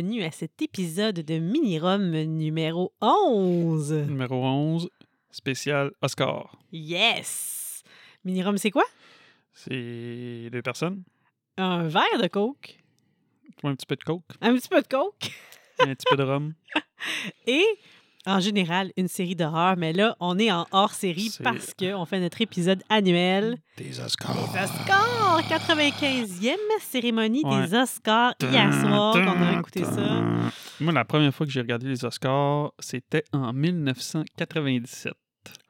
bienvenue à cet épisode de Mini-Rom numéro 11. Numéro 11, spécial Oscar. Yes! Mini-Rom, c'est quoi? C'est deux personnes. Un verre de coke, Un petit peu de coke, un petit peu de coke un petit peu de rhum. et, en général, une série d'horreur. Mais là, on est en hors-série parce qu'on fait notre épisode annuel Des Oscars. des Oscars! 95e cérémonie Ouais. des Oscars hier soir qu'on a écouté ça. Moi, la première fois que j'ai regardé les Oscars, c'était en 1997.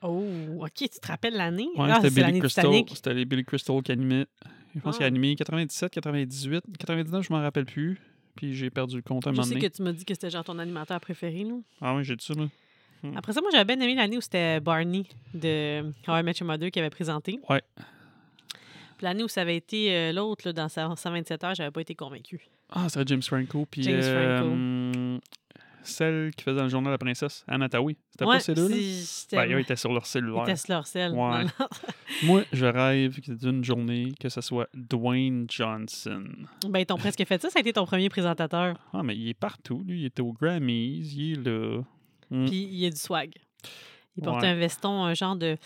Oh, OK, tu te rappelles l'année? Ouais, ah, c'était Billy Crystal. C'était les Billy Crystal qui animaient. Je pense Ah. qu'il a animé 97, 98, 99, je m'en rappelle plus. Puis j'ai perdu le compte à un Je moment sais donné. que tu m'as dit que c'était genre ton animateur préféré, là. Ah oui, j'ai dit ça, là. Après ça, moi, j'avais bien aimé l'année où c'était Barney de How I Met Your Mother qui avait présenté. Ouais. Puis l'année où ça avait été euh, l'autre, là, dans sa 127 heures, j'avais pas été convaincu. Ah, c'était James Franco. Puis James Franco. Celle qui faisait dans le journal La Princesse, Anna Taoui. C'était Ouais, pas ces deux-là? c'est- c'était- Ben, ils étaient sur leur ils cellulaire. étaient sur leur sel. Ouais. Moi, je rêve que d'une journée que ce soit Dwayne Johnson. Ben, ils t'ont presque fait ça. Ça a été ton premier présentateur. Ah, mais il est partout, lui. Il était aux Grammys, il est là. Mm. Puis il a du swag. Il portait Ouais. un veston, un genre de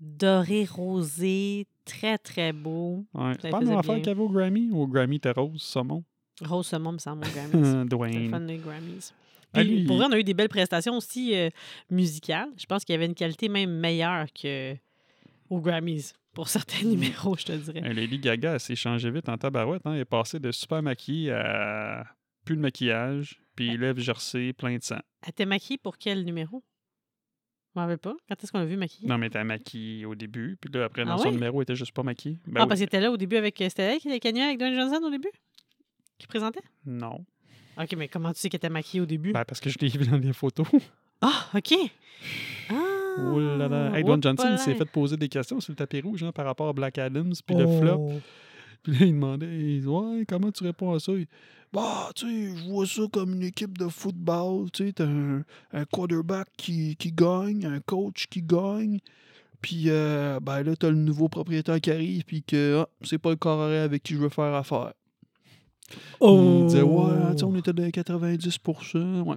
doré rosé, très, très beau. Ouais. C'est pas une affaire qu'il y avait au Grammy ou au Grammy était rose, saumon? Rose saumon, me semble, au Grammys. C'était le Dwayne. fun des Grammys. Ah, Puis, lui, pour vrai, on a eu des belles prestations aussi euh, musicales. Je pense qu'il y avait une qualité même meilleure que aux Grammys pour certains Mm. numéros, je te dirais. Euh, Lady Gaga, elle s'est changée vite en tabarouette. Hein? Elle est passée de super maquillée à plus de maquillage, puis lèvres gercées, plein de sang. Elle était maquillée pour quel numéro? Je m'en rappelle pas. Quand est-ce qu'on l'a vu maquillée? Non, mais elle maquillée au début, puis là, après, dans Ah son ouais? numéro, elle était juste pas maquillée. Ben ah, oui. parce qu'elle était là au début avec. C'était elle qui était avec Dwayne Johnson au début? Qui présentait? Non. Ok, mais comment tu sais qu'elle était maquillée au début? Ben, parce que je l'ai vu dans les photos. Ah, ok. Ah! Oh là là. Hey, Dwayne Johnson, il s'est fait poser des questions sur le tapis rouge hein, par rapport à Black Adams, puis le flop. Oh. Puis là, il demandait, il dit, ouais, comment tu réponds à ça? Il, bah, tu sais, je vois ça comme une équipe de football. Tu sais, t'as un, un quarterback qui, qui gagne, un coach qui gagne. Puis, euh, ben là, t'as le nouveau propriétaire qui arrive, puis que ah, c'est pas le carré avec qui je veux faire affaire. Il disait, ouais, tu sais, on était les 90 Ouais.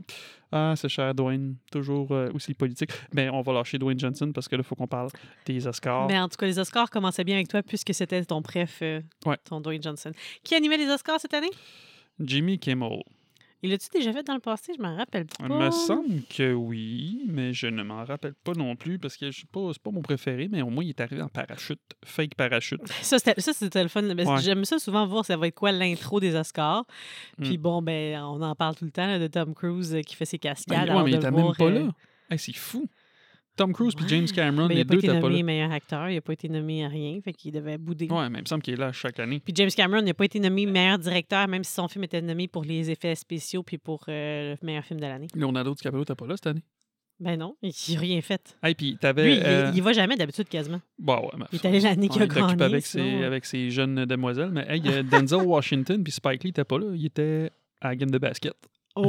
Ah, c'est cher, Dwayne. Toujours euh, aussi politique. Mais on va lâcher Dwayne Johnson parce que là, il faut qu'on parle des Oscars. Mais en tout cas, les Oscars commençaient bien avec toi puisque c'était ton préf, euh, Ouais. ton Dwayne Johnson. Qui animait les Oscars cette année? Jimmy Kimmel. Il l'a-tu déjà fait dans le passé? Je m'en rappelle pas. Il me semble que oui, mais je ne m'en rappelle pas non plus parce que je sais pas, c'est pas mon préféré, mais au moins il est arrivé en parachute, fake parachute. Ça, c'était, le fun. Ouais. J'aime ça souvent voir ça va être quoi l'intro des Oscars. Puis Mm. bon, ben, on en parle tout le temps là, de Tom Cruise euh, qui fait ses Ben, cascades. ouais, alors mais il était même pas euh, là. Hey, c'est fou. Tom Cruise puis. James Cameron, ben, il les n'a pas deux été étaient pas nommé là. meilleur acteur, il n'a pas été nommé à rien, fait qu'il devait bouder. Ouais, mais il me semble qu'il est là chaque année. Puis James Cameron n'a pas été nommé meilleur directeur, même si son film était nommé pour les effets spéciaux puis pour euh, le meilleur film de l'année. Leonardo DiCaprio t'es pas là cette année. Ben non, il n'a rien fait. Hey, puis t'avais. Lui, il- euh, il, va jamais d'habitude quasiment. Bah ouais, mais Il est allé l'année qu'il a il gagné. avec, sinon, ses, euh, avec ses jeunes demoiselles. Mais hey, il y a Denzel Washington puis Spike Lee n'était pas là. Il était à la game de basket.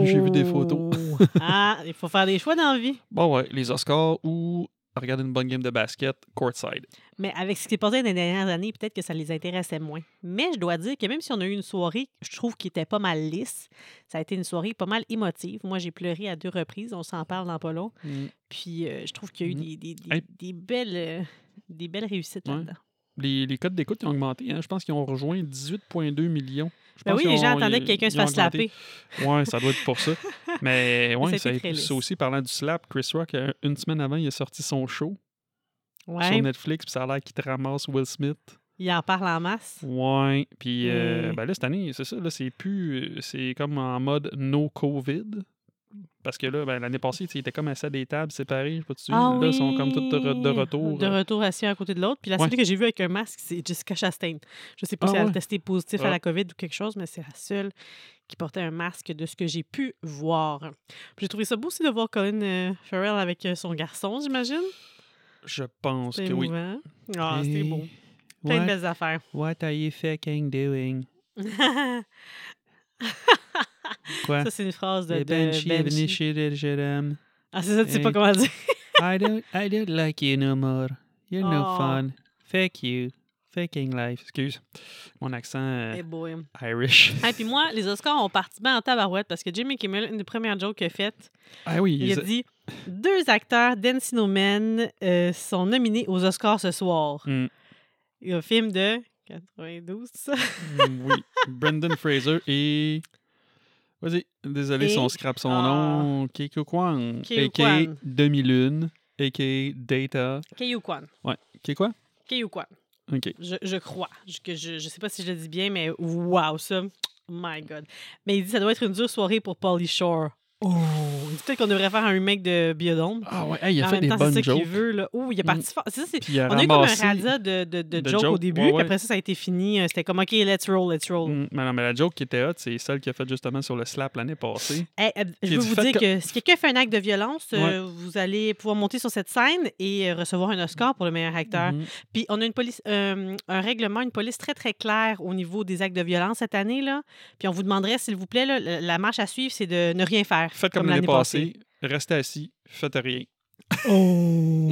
J'ai vu des photos. Ah, il faut faire des choix dans la vie. Bon, ouais, les Oscars ou regarder une bonne game de basket courtside. Mais avec ce qui s'est passé dans les dernières années, peut-être que ça les intéressait moins. Mais je dois dire que même si on a eu une soirée, je trouve qui était pas mal lisse, ça a été une soirée pas mal émotive. Moi, j'ai pleuré à deux reprises. On s'en parle dans pas long. Puis euh, je trouve qu'il y a eu Mhm. des, des- des- Hey. des belles, euh, des belles réussites Ouais. là-dedans. Les, les codes d'écoute ont augmenté. Hein. Je pense qu'ils ont rejoint 18,2 millions. Ben oui, les gens attendaient que quelqu'un se fasse slapper. Ouais, ça doit être pour ça. Mais ouais, ça a ça, ça aussi, parlant du slap, Chris Rock, euh, une semaine avant, il a sorti son show Ouais, sur Netflix, puis ça a l'air qu'il te ramasse Will Smith. il en parle en masse. Ouais, puis euh, Mm. ben là, cette année, c'est ça, là, c'est plus. euh, C'est comme en mode no COVID. Parce que là, ben, l'année passée, ils étaient comme assis à des tables séparées. Je sais pas si tu Ah Là, ils sont comme toutes de, retour. De euh. retour assis à côté de l'autre. Puis la Ouais. seule que j'ai vue avec un masque, c'est Jessica Chastain. Je sais pas Ah si elle a ouais? testé positif à Ah. la COVID ou quelque chose, mais c'est la seule qui portait un masque de ce que j'ai pu voir. J'ai trouvé ça beau aussi de voir Colin euh, Farrell avec euh, son garçon, j'imagine. Je pense que oui. Ah, c'était beau. Plein de belles affaires. what are you fucking doing? Quoi? ça, c'est une phrase de, of Banshee. Inisherim. Ah, c'est ça, tu sais pas Hey. comment dire. I don't, I don't like you no more. You're no Oh. fun. Fuck you. Faking life. Excuse. Mon accent euh, Eh boy. Irish. Et puis moi, les Oscars ont parti bien en tabarouette parce que Jimmy Kimmel, une des premières jokes qu'il a faites, Ah oui, il a dit Deux acteurs d'Encino Men euh, sont nominés aux Oscars ce soir. Mm, Il y a un film de 92, ça. mm, oui. Brendan Fraser et. Vas-y, désolé si on scrape son Ah. nom. Keiko Kwan. Keiko A.K.A. Kwan. Demi-Lune. A.K.A. Data. Keyu Kwan. Qui quoi? Keyu Kwan. OK. Je, je crois. Je, je, je sais pas si je le dis bien, mais wow, ça. My God. Mais il dit ça doit être une dure soirée pour Pauly Shore. Oh! Peut-être qu'on devrait faire un remake de Biodome. Ah ouais, hey, il a en fait même des temps, c'est bonnes jokes. veut. Là. Ouh, il est parti fort. C'est ça, c'est- a On a eu comme un radia de, de, de, de jokes au début, ouais, puis après ça, ça a été fini. Euh, C'était comme, OK, let's roll, let's roll. Mm, mais non, mais la joke qui était hot, c'est celle qu'il a faite justement sur le slap l'année passée. Hey, euh, je veux vous dire co- que si quelqu'un fait un acte de violence, euh, vous allez pouvoir monter sur cette scène et euh, recevoir un Oscar pour le meilleur acteur. Mhm. Puis on a une police, un règlement, une police très, très claire au niveau des actes de violence cette année. Là. Puis on vous demanderait, s'il vous plaît, là, la marche à suivre, c'est de ne rien faire. Faites comme, l'année passée, restez assis, faites rien. Oh!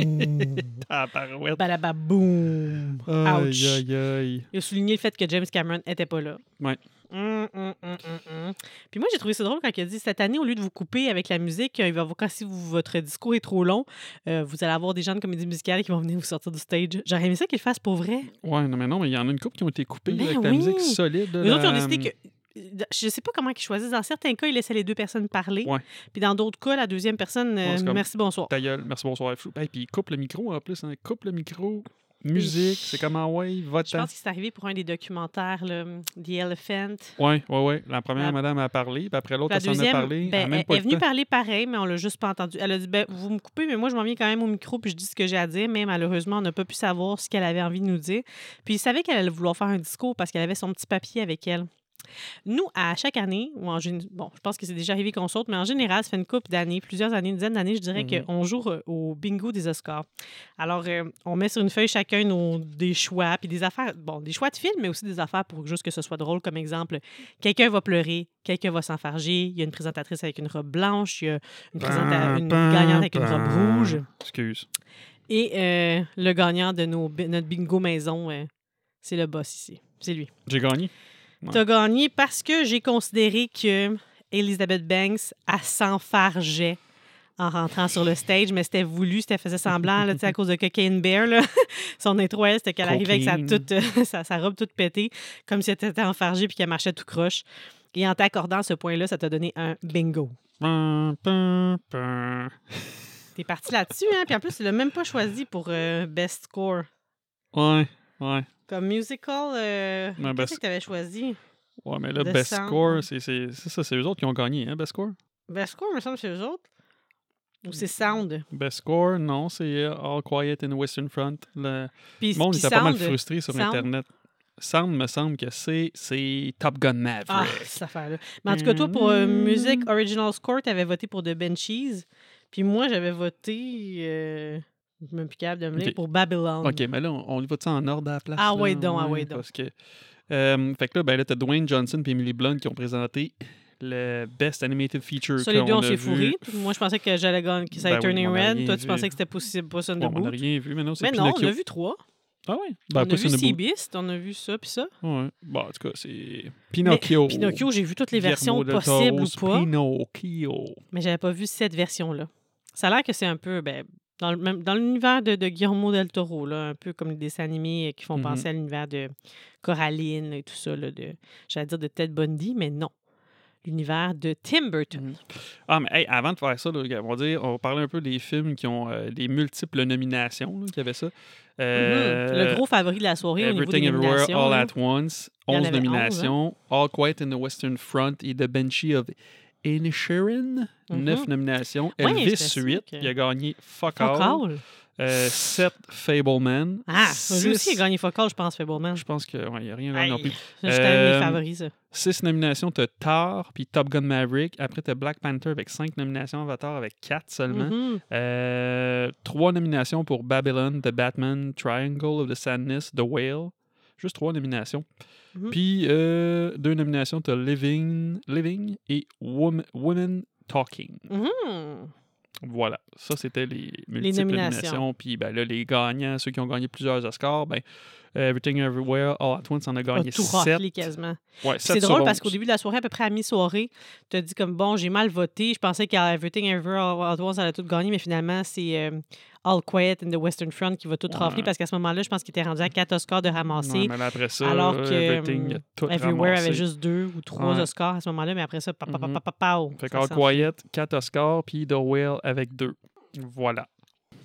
Parouette. Balababoum! Ouch! Aïe, aïe. Il a souligné le fait que James Cameron n'était pas là. Ouais. Hum, hum, hum. Puis moi, j'ai trouvé ça drôle quand il a dit cette année, au lieu de vous couper avec la musique, euh, il va vous, quand si vous- votre discours est trop long, euh, vous allez avoir des gens de comédie musicale qui vont venir vous sortir du stage. J'aurais aimé ça qu'ils le fassent pour vrai. Ouais, non, mais non, mais il y en a une couple qui ont été coupées Ben avec la musique solide. Les autres, ils ont décidé que. Je sais pas comment ils choisissent. Dans certains cas, ils laissaient les deux personnes parler. Ouais. Puis dans d'autres cas, la deuxième personne, euh, Ouais, comme- merci, bonsoir. Ta gueule, merci, bonsoir. Flou. Hey, puis coupe le micro en plus, hein. coupe le micro. Musique, c'est comme en ouais, Je va-t'en. pense que c'est arrivé pour un des documentaires, là, The Elephant. Ouais, ouais, ouais. La première La- madame a parlé, puis après l'autre, La elle s'en a parlé. ben, elle est le venue parler pareil, mais on l'a juste pas entendu. Elle a dit ben, Vous me coupez, mais moi, je m'en viens quand même au micro, puis je dis ce que j'ai à dire, mais malheureusement, on n'a pas pu savoir ce qu'elle avait envie de nous dire. Puis il savait qu'elle allait vouloir faire un discours parce qu'elle avait son petit papier avec elle. Nous, à chaque année, ou en bon, je pense que c'est déjà arrivé qu'on saute, mais en général, ça fait une couple d'années, plusieurs années, une dizaine d'années, je dirais Mhm. qu'on joue euh, au bingo des Oscars. Alors, euh, on met sur une feuille chacun nos, des choix, puis des affaires, bon, des choix de films, mais aussi des affaires pour juste que ce soit drôle, comme exemple, quelqu'un va pleurer, quelqu'un va s'enfarger, il y a une présentatrice avec une robe blanche, il y a une, présenta- une gagnante avec une robe rouge, Excuse. et euh, le gagnant de nos, notre bingo maison, euh, c'est le boss ici. C'est lui. J'ai gagné. Ouais. T'as gagné parce que j'ai considéré que Elizabeth Banks, elle s'enfargeait en rentrant sur le stage, mais c'était voulu, c'était faisait semblant, là, à cause de Cocaine Bear. Là. Son intro, elle, c'était qu'elle arrivait avec sa, toute, euh, sa, sa robe toute pétée, comme si elle était enfargée puis qu'elle marchait tout croche. Et en t'accordant ce point-là, ça t'a donné un bingo. T'es parti là-dessus, hein? Puis en plus, tu l'as même pas choisi pour euh, Best Score. Ouais, ouais. Comme musical, euh, Ouais, best- que t'avais choisi? Ouais, mais là, The Best Sound. Score, c'est ça, c'est eux autres qui ont gagné, hein, Best Score? Best Score, me semble, c'est eux autres. Ou c'est Sound? Best Score, non, c'est euh, All Quiet in the Western Front. Le Puis, monde était pas mal frustré sur Sound? Internet. Sound me semble que c'est c'est Top Gun Maverick. Ah, cette affaire-là. Mais en tout cas, toi, pour euh, Mm. Music Original Score, tu avais voté pour The Benchies. Puis moi, j'avais voté. Euh, je suis même plus capable de me lire, pour Babylon. OK, mais là, on, on va-tu en ordre à la place? Ah ouais donc, ah ouais donc. Parce que... euh, fait que là, ben là, t'as Dwayne Johnson et Emily Blunt qui ont présenté le Best Animated Feature. Ça, les deux, on a s'est vu. fourrés. Moi, je pensais que j'allais gagner, que ça allait Ben oui, on a Red. Toi, tu pensais que c'était possible pas ça de on n'a rien vu, mais non, c'est Mais non, on a vu trois. Ah ouais? on Ben, a pas vu Sea. Beast, on a vu ça, puis ça. Ouais. Bon, en tout cas, c'est Pinocchio. Pinocchio, j'ai vu toutes les versions possibles ou pas. Pinocchio. mais j'avais pas vu cette version-là. Ça a l'air que c'est un peu ben, dans, le même- dans l'univers de, de Guillermo del Toro, là, un peu comme les dessins animés qui font Mhm. penser à l'univers de Coraline et tout ça, là, de, j'allais dire de Ted Bundy, mais non. L'univers de Tim Burton. Mhm. Ah, mais hey, avant de faire ça, là, on va dire, on va parler un peu des films qui ont euh, des multiples nominations, y avait ça. Euh, Le gros favori de la soirée au niveau des Everything Everywhere. All at Once, Il y en 11 avait 11, hein. nominations. All Quiet in the Western Front et The Banshee of Inisherin, Mhm. 9 nominations. Ouais, Elvis, j'étais sûre 8, que- il a gagné Fuck, Fuck All. All. Euh, 7 Fableman. Ah, Six- lui aussi, il a gagné Fuck All, je pense, Fableman. Je pense qu'il n'y a rien gagné non plus. J'étais un de mes Euh, favoris, ça. 6 nominations, tu as Thor, puis Top Gun Maverick. Après, tu as Black Panther avec 5 nominations, Avatar avec 4 seulement. Mhm. Euh, trois nominations pour Babylon, The Batman, Triangle of the Sadness, The Whale. Juste trois nominations. Mhm. Puis euh, deux nominations, tu as Living, Living et Woman, Women Talking. Mhm. Voilà, ça c'était les multiples nominations. nominations. Puis ben, là, les gagnants, ceux qui ont gagné plusieurs Oscars, ben, Everything Everywhere All at Once en a A gagné tout 7. raflé quasiment. Ouais, C'est sept drôle parce 11. qu'au début de la soirée, à peu près à mi-soirée, tu as dit comme bon, j'ai mal voté. Je pensais qu'Everything Ever All at Once allait tout gagner, mais finalement, c'est euh, All Quiet in the Western Front qui va tout Ouais. rafler parce qu'à ce moment-là, je pense qu'il était rendu à 4 Oscars de ramasser. Ouais, mais là, après ça, alors que, Everything tout Everywhere ramassé. avait juste deux ou trois Ouais. Oscars à ce moment-là, mais après ça, pa, pa, pa, Mhm. pa, pa, qu'All s'en Quiet, 4 Oscars, puis The Whale avec 2. Voilà.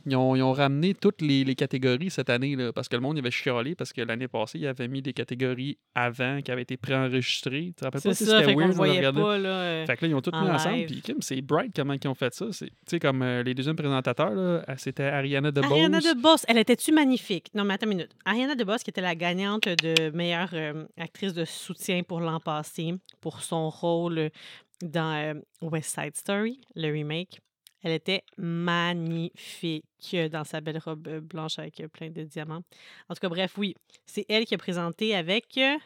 Ils ont, ils ont ramené toutes les, les catégories cette année, là, parce que le monde avait chialé, parce que l'année passée, il avait mis des catégories avant qui avaient été préenregistrées. Tu te rappelles pas si c'était weird regarder? pas. Là, euh, Fait que là, ils ont tout mis ensemble. Puis, c'est bright comment ils ont fait ça. C'est- Tu sais, comme euh, les deuxièmes présentateurs, euh, c'était Ariana DeBose. Ariana DeBose, elle était-tu magnifique? Non, mais attends une minute. Ariana DeBose, qui était la gagnante de meilleure euh, actrice de soutien pour l'an passé, pour son rôle dans West Side Story, le remake, elle était magnifique dans sa belle robe euh, blanche avec euh, plein de diamants. En tout cas, bref, oui, c'est elle qui a présenté avec... euh,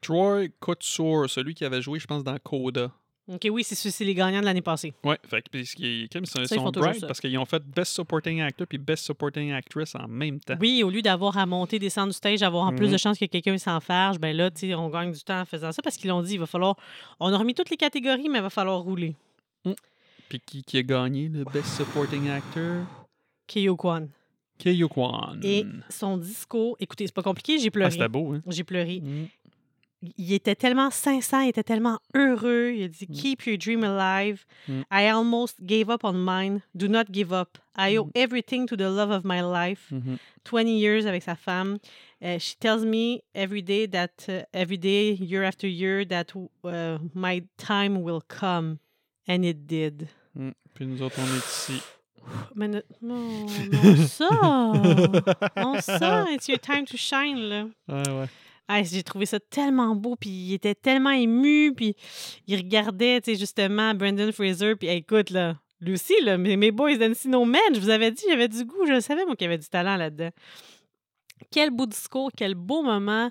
Troy Kotsur, celui qui avait joué, je pense, dans Coda. OK, oui, c'est c'est les gagnants de l'année passée. Ouais, fait que ils bright ça. parce qu'ils ont fait Best Supporting Actor puis Best Supporting Actress en même temps. Oui, au lieu d'avoir à monter, descendre du stage, avoir en plus Mhm. de chances que quelqu'un s'enfarge, ben là, tu on gagne du temps en faisant ça parce qu'ils l'ont dit, il va falloir. On a remis toutes les catégories, mais il va falloir rouler. Puis qui, qui a gagné le Best Supporting Actor? Keio Kwan. Keiyo Kwan. Et son discours, écoutez, c'est pas compliqué, j'ai Ah, pleuré. c'était beau, hein? j'ai pleuré. Mm. Il était tellement sincère, il était tellement heureux. Il a dit Mm. Keep your dream alive. Mm. I almost gave up on mine. Do not give up. I owe everything to the love of my life. Mhm. 20 years avec sa femme. Uh, she tells me every day that, uh, every day, year after year, that uh, my time will come. And it did. Mm. Puis nous autres, on est ici. Mais ne- non, non, ça! non, ça! It's your time to shine, là. Ouais, ouais. Ah, j'ai trouvé ça tellement beau, puis il était tellement ému, puis il regardait, tu sais, justement, Brendan Fraser, puis hey, écoute, là, lui aussi, là, mes, mes boys d'Encino Man, je vous avais dit, j'avais du goût, je savais, moi, qu'il y avait du talent là-dedans. Quel beau discours, quel beau moment,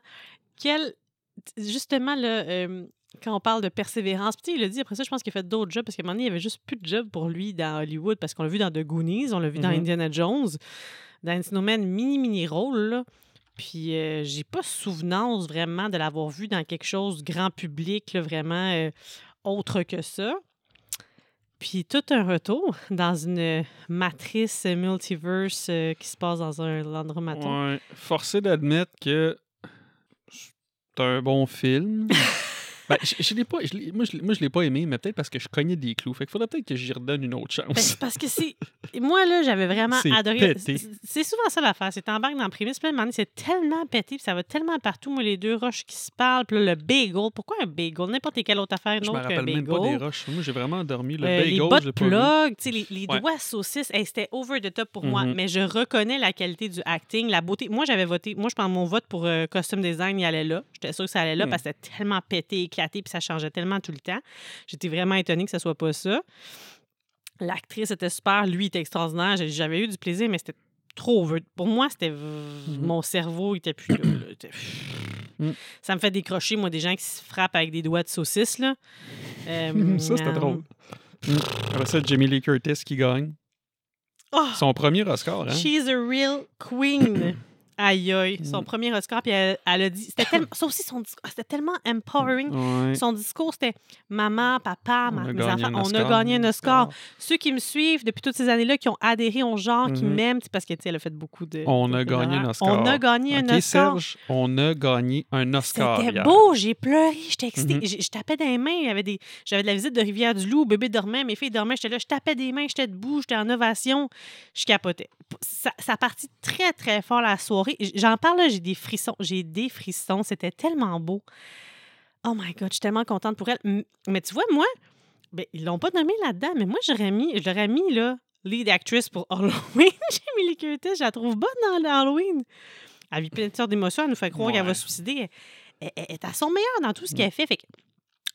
quel... Justement, là, euh, quand on parle de persévérance, puis il a dit, après ça, je pense qu'il a fait d'autres jobs, parce qu'à un moment donné, il n'y avait juste plus de jobs pour lui dans Hollywood, parce qu'on l'a vu dans The Goonies, on l'a vu dans Mhm. Indiana Jones, dans Encino Man, mini-mini rôle. Puis euh, j'ai pas souvenance vraiment de l'avoir vu dans quelque chose grand public, là, vraiment euh, autre que ça. Puis tout un retour dans une matrice multiverse euh, qui se passe dans un Landromaton. Ouais. Forcé d'admettre que c'est un bon film. ben, je, je l'ai pas, je l'ai- moi, je moi, je l'ai pas aimé, mais peut-être parce que je cognais des clous. Fait qu'il faudrait peut-être que j'y redonne une autre Ben, chance. parce que c'est. Moi, là, j'avais vraiment adoré. C'est- souvent ça l'affaire. C'est t'embarques dans le prémisse, puis c'est tellement pété, puis ça va tellement partout. Moi, les deux roches qui se parlent, puis là, le bagel. Pourquoi un bagel? N'importe quelle autre affaire, je me rappelle bagel. même pas des roches. Moi, j'ai vraiment dormi. Le Euh, bagel, les bottes plug, les, les Ouais. doigts saucisses, hey, c'était over the top pour moi. Mhm. Mais je reconnais la qualité du acting, la beauté. Moi, j'avais voté, moi, je pense mon vote pour euh, costume design, il allait là. J'étais sûre que ça allait là Mhm. parce que c'était tellement pété, éclaté, puis ça changeait tellement tout le temps. J'étais vraiment étonnée que ce soit pas ça. L'actrice était super, lui était extraordinaire. J'avais eu du plaisir, mais c'était trop. Pour moi, c'était Mhm. mon cerveau, il était plus là. là. Il était- Mhm. Ça me fait décrocher, moi, des gens qui se frappent avec des doigts de saucisse, là. Euh, ça, c'était euh, drôle. Mm. Après ça, Jamie Lee Curtis qui gagne. Oh! Son premier Oscar, hein? She's a real queen. Aïe, aïe. Son Mm. premier Oscar, puis elle, elle a dit. C'était tellement, ça aussi, son discours, c'était tellement empowering. Ouais. Son discours, c'était maman, papa, On mes gagné enfants, un on a Oscar. gagné un Oscar. Ceux qui me suivent depuis toutes ces années-là, qui ont adhéré au genre, qui Mhm. m'aiment, c'est parce que, elle a fait beaucoup de. On de- a gagné un. Oscar. On a gagné un Oscar. Serge, on a gagné un Oscar. C'était hier. beau, j'ai pleuré, j'étais excitée. Mhm. J'ai- Je tapais des mains, il y avait des... j'avais de la visite de Rivière-du-Loup, bébé dormait, mes filles dormaient, j'étais là, je tapais des mains, j'étais debout, j'étais en ovation, je capotais. Ça, ça a parti très, très fort la soirée. J'en parle là, j'ai des frissons, j'ai des frissons, c'était tellement beau. Oh my God, je suis tellement contente pour elle. Mais tu vois, moi, ben, ils l'ont pas nommé là-dedans, mais moi, j'aurais mis, je l'aurais mis, là, lead actress pour Halloween. Jamie Lee Curtis, je la trouve bonne dans le Halloween. Elle vit plein de sortes d'émotions, elle nous fait croire qu'elle va se suicider. Elle, elle- elle est à son meilleur dans tout ce qu'elle fait. Fait que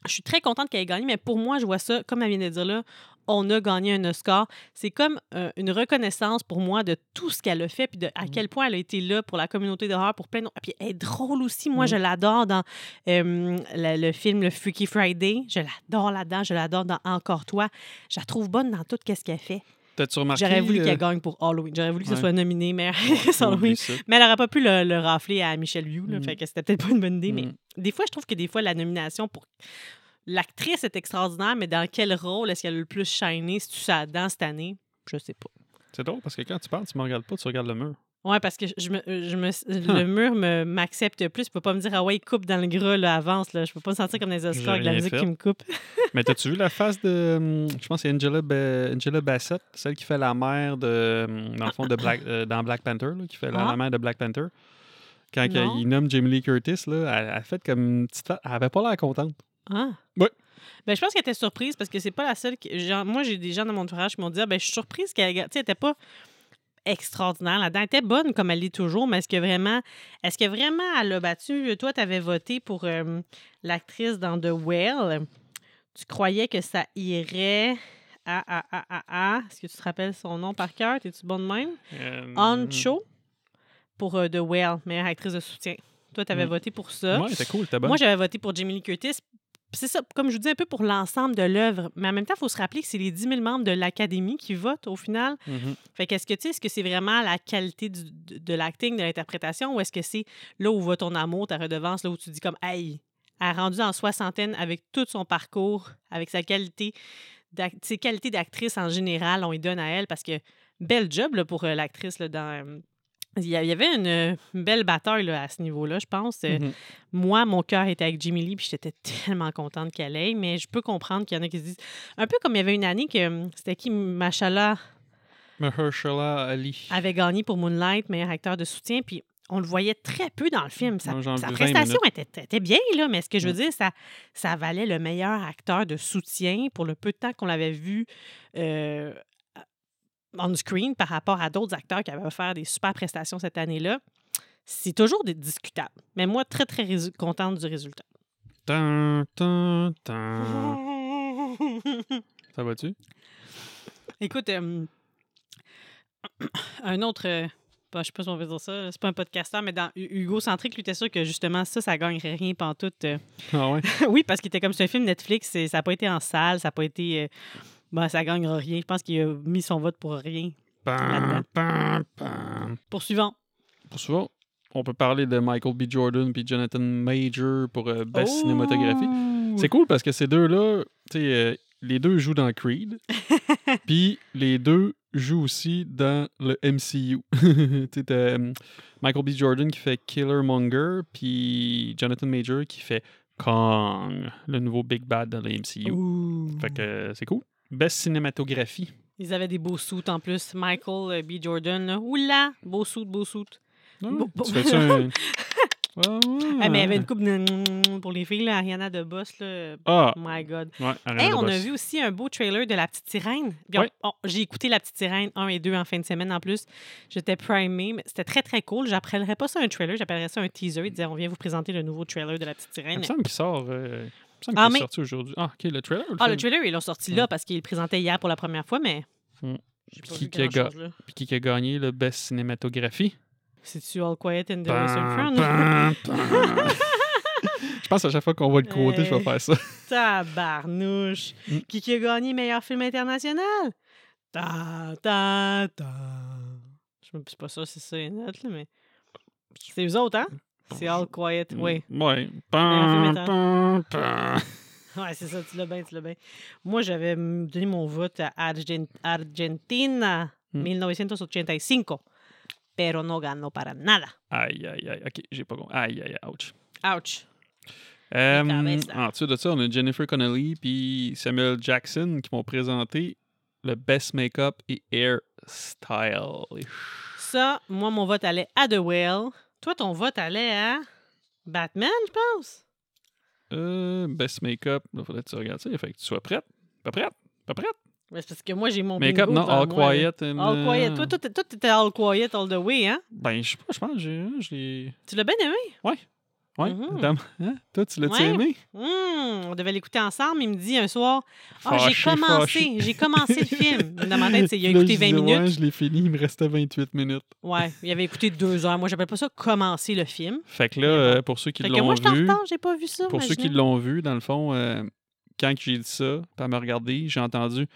je suis très contente qu'elle ait gagné, mais pour moi, je vois ça, comme elle vient de dire là, on a gagné un Oscar. C'est comme euh, une reconnaissance pour moi de tout ce qu'elle a fait, puis de à Mm. quel point elle a été là pour la communauté d'horreur, pour plein d'autres. Puis elle est drôle aussi. Moi, Mm. je l'adore dans euh, la- le film Le Freaky Friday. Je l'adore là-dedans. Je l'adore dans Encore toi. Je la trouve bonne dans tout ce qu'elle fait. J'aurais voulu euh, qu'elle gagne pour Halloween. J'aurais voulu que ce ouais. soit nominé actrice Halloween. Mais elle n'aurait pas pu le, le rafler à Michelle Yu, là, Mm. fait que c'était peut-être pas une bonne idée. Mais Mm. des fois, je trouve que des fois, la nomination pour. L'actrice est extraordinaire, mais dans quel rôle est-ce qu'elle a le plus shiné? Si tu ça dans cette année? Je sais pas. C'est drôle parce que quand tu parles, tu me regardes pas, tu regardes le mur. Ouais, parce que je me, je me, le mur me- m'accepte plus. Tu peux pas me dire, ah ouais, coupe dans le gras, là, avance. Là. Je peux pas me sentir comme des Oscars avec la musique fait. qui me coupe. Mais t'as-tu vu la face de. hum, Je pense que c'est Angela, Ba- Angela Bassett, celle qui fait la mère de. hum, Dans le fond, de Black, euh, dans Black Panther, là, qui fait la, Ah. la mère de Black Panther. Quand il nomme Jamie Lee Curtis, là, elle, elle fait comme une petite. Elle avait pas l'air contente. Ah. Ouais. Ben, je pense qu'elle était surprise parce que c'est pas la seule. Qui... genre, moi, j'ai des gens dans mon entourage qui m'ont dit ah, ben, Je suis surprise qu'elle tu sais, elle était pas extraordinaire là-dedans. Elle était bonne comme elle l'est toujours, mais est-ce que vraiment, est-ce que vraiment elle a battu? Toi, tu avais voté pour euh, l'actrice dans The Whale. Tu croyais que ça irait à. à, à, à, à- Est-ce que tu te rappelles son nom par cœur? T'es-tu bonne de même? Euh, Ancho pour euh, The Whale, meilleure actrice de soutien. Toi, tu avais Mm. voté pour ça. Ouais, c'était cool. Moi, j'avais voté pour Jamie Lee Curtis. C'est ça, comme je vous dis, un peu pour l'ensemble de l'œuvre. Mais en même temps, il faut se rappeler que c'est les 10 000 membres de l'Académie qui votent au final. Mhm. Fait qu'est-ce que tu sais, est-ce que c'est vraiment la qualité du- de, l'acting, de l'interprétation, ou est-ce que c'est là où va ton amour, ta redevance, là où tu dis comme, hey, elle a rendu en soixantaine avec tout son parcours, avec sa qualité, ses qualités d'actrice en général, on lui donne à elle parce que bel job là, pour euh, l'actrice là, dans. Euh, il y avait une, belle bataille là, à ce niveau-là, je pense. Euh, Mhm. moi, mon cœur était avec Jimmy Lee, puis j'étais tellement contente qu'elle aille, mais je peux comprendre qu'il y en a qui se disent. Un peu comme il y avait une année que hum, c'était qui, Machala Mahershala Ali. avait gagné pour Moonlight, meilleur acteur de soutien, puis on le voyait très peu dans le film. Sa, Moi, j'en ai sa vu 20 prestation était, était bien, là, mais ce que je veux dire, ça, ça valait le meilleur acteur de soutien pour le peu de temps qu'on l'avait vu euh, on screen par rapport à d'autres acteurs qui avaient offert des super prestations cette année-là. C'est toujours discutable. Mais moi, très, très contente du résultat. Ça va-tu? Écoute, euh, un autre. euh, pas- je sais pas si on veut dire ça. C'est pas un podcasteur, mais dans Hu- Hugo Centric, lui était sûr que justement ça, ça gagnerait rien pantoute. euh. Ah ouais? oui, parce qu'il était comme c'est un film Netflix, et ça n'a pas été en salle, ça n'a pas été. Ben, ça gagnera rien. Je pense qu'il a mis son vote pour rien. Pam, pam, pam. Poursuivant. Pour souvent, on peut parler de Michael B. Jordan puis Jonathan Major pour euh, Best Oh! Cinématographie. C'est cool parce que ces deux-là, tu sais, euh, les deux jouent dans Creed, puis les deux jouent aussi dans le MCU. tu euh, Michael B. Jordan qui fait Killer Monger, puis Jonathan Major qui fait Kong, le nouveau Big Bad dans le MCU. Fait que euh, c'est cool. Best cinématographie. Ils avaient des beaux suits en plus. Michael euh, B. Jordan, là. Oula! Beau suit, beau suit. Ah, Bon- tu fais-tu un... Ah, Ah, mais il y avait une coupe de... pour les filles, là, Ariana de Boss, là. Ah, My God. ouais, Hey, on a vu aussi un beau trailer de La Petite Sirène. Ouais. on- J'ai écouté La Petite Sirène 1 et 2 en fin de semaine en plus. J'étais primée, mais c'était très très cool. J'appellerais pas ça un trailer, j'appellerais ça un teaser. Ils disaient on vient vous présenter le nouveau trailer de La Petite Il Sirène. me semble qu'il sort. euh, il me semble Ah, qu'il sorti aujourd'hui. Ah, ok, le trailer. ou Ah, le film? trailer, ils l'ont sorti là parce qu'ils le présentaient hier pour la première fois, mais. Mm. J'ai pas Qui vu qui a grand-chose, là. Puis qui a gagné le Best Cinématographie? C'est-tu All Quiet in the Western Front? pam, pam. Je pense à chaque fois qu'on va le quoter, je vais faire ça. Tabarnouche. Mm. Qui, qui a gagné meilleur film international? Ta, ta, ta. Je me suis pas sûr si c'est ça les notes, là, mais. C'est eux autres, hein? C'est All Quiet, oui. Pam, pam. Ouais, c'est ça, tu l'as bien, tu l'as bien. Moi, j'avais mm, donné mon vote à Argen- Argentina Mm. 1985, pero no ganó para nada. Aïe, aïe, aïe. Ok, j'ai pas compris. Aïe, aïe, aïe, ouch. Ouch. Euh, en dessous de ça, on a Jennifer Connelly puis Samuel Jackson qui m'ont présenté le Best Makeup et Hairstyle. Ça, moi, mon vote allait à The Whale. Toi, ton vote allait à Batman, je pense? Euh, best Makeup, il faudrait que tu regardes ça. Il fait que tu sois prête. Pas prête? Pas prête? Ouais, c'est parce que moi, j'ai mon Makeup, non, All moi. Quiet. and, All Quiet. euh, Toi, toi, t'étais All Quiet all the way, hein? Ben, je sais pas, je pense que j'ai-. Tu l'as bien aimé? Ouais, Mhm. dame. Hein? Toi, tu l'as-tu Ouais. aimé? Hum, on devait l'écouter ensemble. Il me dit un soir Ah, j'ai commencé, j'ai commencé le film. Dans ma tête, c'est, il a écouté je 20 disais, minutes. Ouais, je l'ai fini, il me restait 28 minutes. Ouais, il avait écouté deux heures. Moi, j'appelle pas ça commencer le film. Fait que là, euh, pour ceux qui Fait que l'ont moi, je vu, retard, j'ai pas vu ça. pour ceux qui l'ont vu, dans le fond, euh, quand j'ai dit ça, elle m'a regardé, j'ai entendu.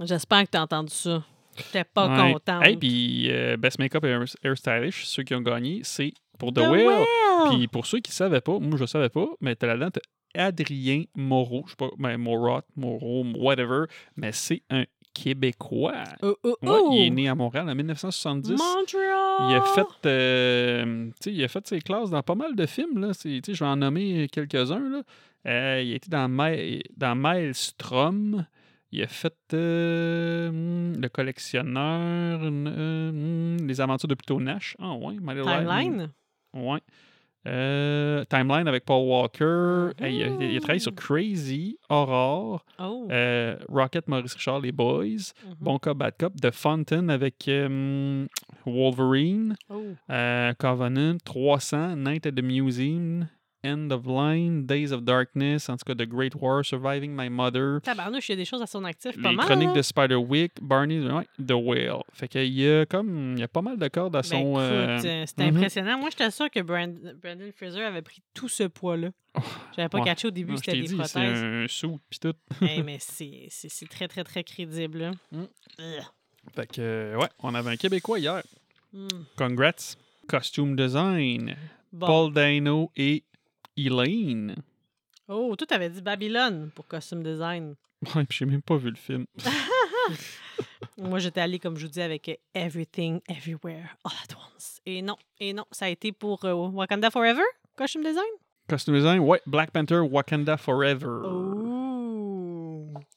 J'espère que tu as entendu ça. J'étais pas Ouais. contente. Hey, puis euh, Best Makeup et Hair- Hairstylish, ceux qui ont gagné, c'est pour The, The. Whale! Puis pour ceux qui ne savaient pas, moi je savais pas, mais t'as là-dedans, t'as Adrien Moreau, je sais pas, ben, Morat, Moreau, whatever, mais c'est un Québécois. Oh, oh, Ouais, il est né à Montréal en 1970. Montreal! Il a fait, euh, tu il a fait ses classes dans pas mal de films. Là. Tu Je vais en nommer quelques-uns. là. Euh, il a été dans, dans Maelstrom. Il a fait euh, hmm, Le Collectionneur, euh, hmm, Les Aventures de Pluto Nash. Ah ouais, My Little Lies- Timeline? Ouais. Euh, Timeline avec Paul Walker. Euh, il, a, il a travaillé sur. Crazy, Aurore, Oh. euh, Rocket, Maurice Richard, Les Boys, Mhm. Bon Cop, Bad Cop, The Fountain avec euh, Wolverine, Oh. Covenant, 300, Night at the Museum, End of Line, Days of Darkness, en tout cas The Great War, Surviving My Mother, Tabarnouche, il y a des choses à son actif. Pas Les mal. Chroniques hein? de Spiderwick, Barney, ouais, The Whale. Fait qu'il y a comme, il y a pas mal de cordes à Ben, son... euh, euh, c'était mhm. impressionnant. Moi, j'étais sûre que Brand- Brandon Fraser avait pris tout ce poids-là. J'avais pas ouais. catché au début c'était t'ai des dit, c'est prothèses. un sou pis tout. Hey, mais c'est c'est- c'est très, très, très crédible. Mm. Fait que, euh, ouais, on avait un Québécois hier. Mm. Congrats. Costume design. Bon. Paul Dano et Elaine. Oh, toi, t'avais dit Babylone pour costume design. Ouais, puis j'ai même pas vu le film. Moi, j'étais allée, comme je vous dis, avec Everything, Everywhere, All at Once. Et non, et non, ça a été pour euh, Wakanda Forever, costume design? Costume design, ouais, Black Panther, Wakanda Forever. Oh.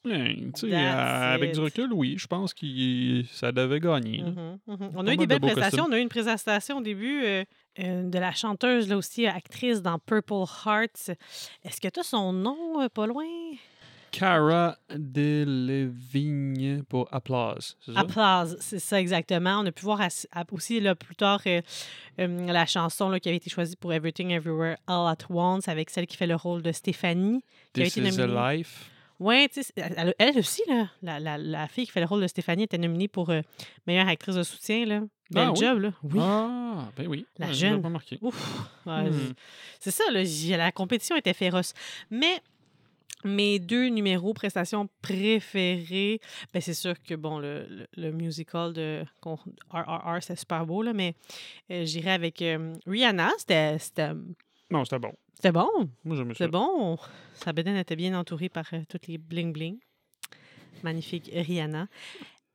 Euh, avec du recul, oui, je pense que ça devait gagner. là. Mhm, mhm. On a eu des de belles prestations. costumes. On a eu une prestation au début euh, euh, de la chanteuse, là aussi, actrice dans Purple Hearts. Est-ce que tu as son nom euh, pas loin? Cara Delevingne pour Applause, ça? Applause, c'est ça exactement. On a pu voir aussi là, plus tard euh, euh, la chanson là, qui avait été choisie pour Everything Everywhere All at Once avec celle qui fait le rôle de Stéphanie. qui a This été is a nominée. Life? Oui, elle, elle aussi, là, la, la, la fille qui fait le rôle de Stéphanie était nominée pour euh, meilleure actrice de soutien. Là. Belle Ah oui? job, là. Oui. Ah, ben oui. La Ouais, jeune. pas. Ouf. Ouais, Hmm. c'est- ça, là, la compétition était féroce. Mais mes deux numéros prestations préférés, ben c'est sûr que bon, le, le- le musical de RRR, c'est super beau, là, mais euh, j'irais avec euh, Rihanna. C'était c'était- Non, c'était bon. c'était bon. Moi, j'aimais ça. C'était bon. Sa bedaine était bien entourée par euh, toutes les bling-bling. Magnifique Rihanna.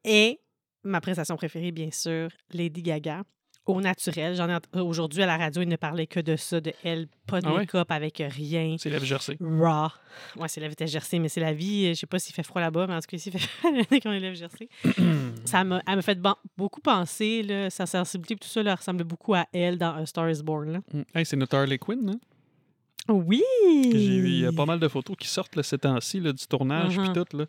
Et ma prestation préférée, bien sûr, Lady Gaga. Au naturel. J'en ai ent- Aujourd'hui, à la radio, il ne parlait que de ça, de elle, pas de Ah ouais? make-up avec euh, rien. C'est la jersey. Raw. Ouais, c'est la vitesse jersey, mais c'est la vie. Je sais pas s'il fait froid là-bas, mais en tout cas, ici, il fait quand on élève jersey. ça elle m'a fait ban- beaucoup penser, là, sa sensibilité, tout ça, là, ressemble beaucoup à elle dans A Star is Born. Mm. Hey, c'est notre Harley Quinn, hein? Oui! J'ai vu il y a pas mal de photos qui sortent là, ces temps-ci, du tournage puis Mhm. tout. Là.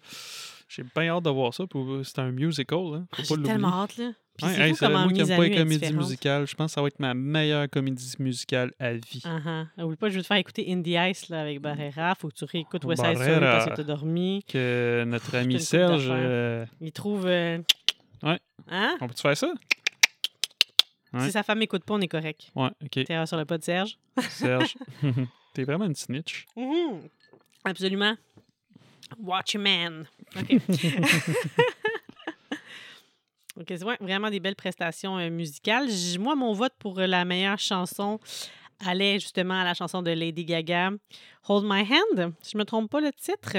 J'ai bien hâte de voir ça. C'est un musical. Hein. Ah, J'ai tellement hâte, là. Puis c'est hey, moi qui n'aime pas les comédies musicales. Je pense que ça va être ma meilleure comédie musicale à vie. Ah, ah. Oublie pas, je vais te faire écouter Indie Ice là, avec Barrera. Faut que tu réécoutes West Side Story parce que t'as dormi. Que notre ami Serge. euh, Il trouve... euh, Ouais. Hein? On peut-tu faire ça? Ouais. Si sa femme m'écoute pas, on est correct. Ouais, ok. Terreur sur le pas de Serge. Serge. T'es vraiment une snitch. Mhm. Absolument. Watchman. OK. OK, c'est ouais, vraiment des belles prestations euh, musicales. J- Moi, mon vote pour euh, la meilleure chanson allait justement à la chanson de Lady Gaga, Hold My Hand. Si je me trompe pas le titre.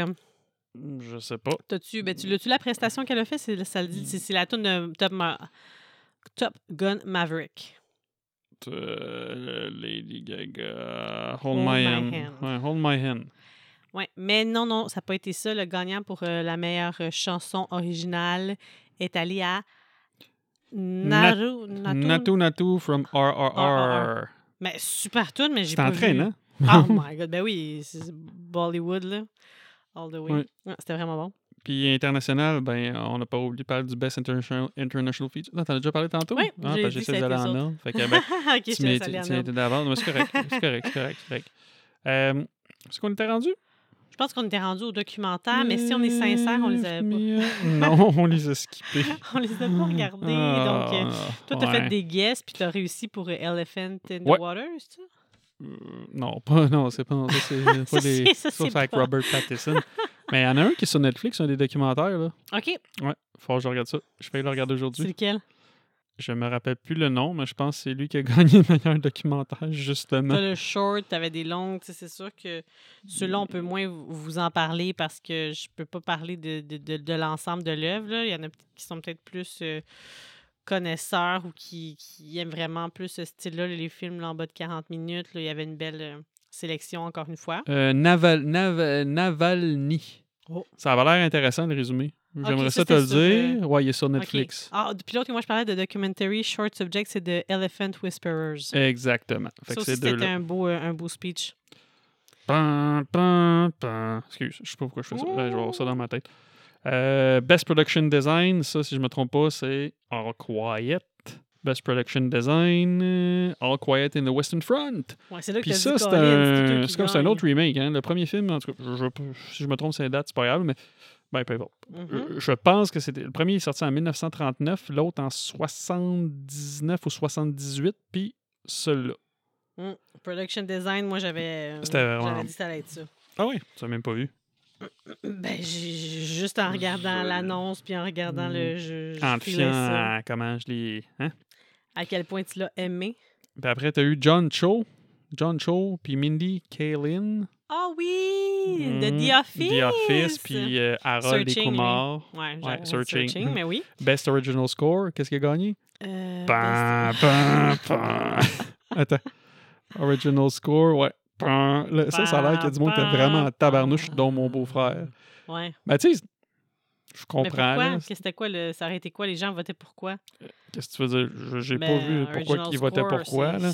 Je sais pas. T'as-tu, ben, tu l'as-tu la prestation qu'elle a fait? C'est, c'est, c'est la tune de Top, Ma- Top Gun Maverick. Euh, Lady Gaga. Hold, Hold my, my hand. hand. Ouais, hold my hand. Oui, mais non, non, ça n'a pas été ça. Le gagnant pour euh, la meilleure euh, chanson originale est allé à Naru, Natu- Natu Natu from RRR. RRR. Mais super tune, mais j'ai C'est pas en train, vu. hein? Oh my God, ben oui, c'est Bollywood, là. All the way. Ouais. Ouais, C'était vraiment bon. Puis international, ben, on n'a pas oublié de parler du Best International, international Feature. Non, t'en as déjà parlé tantôt? Oui, ah, j'ai dit d'aller en ordre. Fait que, ben, ok, je tu étais d'avance, mais c'est correct. C'est correct, c'est correct, c'est correct. Euh, Est-ce qu'on était rendu? Je pense qu'on était rendu au documentaire, mais si on est sincère, on les avait pas. Non, on les a skippés. On les a pas regardés. donc, euh, Ah, toi, t'as fait des guesses, puis t'as réussi pour Elephant in Ouais. the Water, c'est ça? Euh, non, pas, non, c'est pas, ça, c'est pas les, c'est- ça, c'est c'est avec pas. Robert Pattinson. Mais il y en a un qui est sur Netflix, un des documentaires. Là. OK. Ouais, faut que je regarde ça. Je vais le regarder C'est aujourd'hui. lequel? Je me rappelle plus le nom, mais je pense que c'est lui qui a gagné le meilleur documentaire, justement. T'as le short, t'avais des longues. C'est sûr que ceux-là, on peut moins vous en parler parce que je peux pas parler de, de, de- de l'ensemble de l'œuvre. Il y en a qui sont peut-être plus euh, connaisseurs ou qui, qui aiment vraiment plus ce style-là. Les films là, en bas de 40 minutes, là, il y avait une belle euh, sélection, encore une fois. Euh, Naval, Nav- Navalny. Oh. Ça avait l'air intéressant, le résumé. J'aimerais ça, ça te le sur, euh, dire. Ouais, il est sur. Netflix. Ah, puis l'autre que moi je parlais de documentary short subject, c'est de Elephant Whisperers. Exactement. Fait ça c'était un beau, euh, un beau speech. Pam, pam, pam. Excuse, je sais pas pourquoi je fais ça. Ouais, je vais avoir ça dans ma tête. Euh, Best Production Design, ça, si je me trompe pas, c'est All Quiet. Best Production Design, All Quiet in the Western Front. Ouais, c'est là que Puis ça, c'est un, qui c'est comme c'est un autre remake. Hein? Le premier film, en tout cas, je- je- si je me trompe, c'est la date, c'est pas grave, mais ben, peu importe. Mhm. Euh, Je pense que c'était. Le premier est sorti en 1939, l'autre en 79 ou 78, puis celui-là. Mm. Production design, moi j'avais euh, C'était vraiment- dit ça allait être ça. Ah oui, tu l'as même pas vu. Ben, juste en regardant Je- l'annonce puis en regardant le jeu, je En te fiant ça. à comment je l'ai. Hein? À quel point tu l'as aimé. Puis après, tu as eu John Cho. John Cho, puis Mindy Kaling. Ah oui! De Mhm. The Office! The Office, puis euh, Harold et. Kumar. Ouais, Ouais, j'avais Searching. searching. mais oui. Best Original Score, qu'est-ce qu'il a gagné? Euh, best- pam. Attends. Original Score, ouais. Là, ça, ça a l'air qu'il y a du monde qui est vraiment en tabarnouche, dont mon beau-frère. Ouais. Ben, tu sais, je Mais comprends. pourquoi? Qu'est-ce que C'était quoi? Le... Ça aurait été quoi? Les gens votaient pourquoi? Qu'est-ce que tu veux dire? J'ai pas Ben, vu pourquoi ils votaient pourquoi. Là.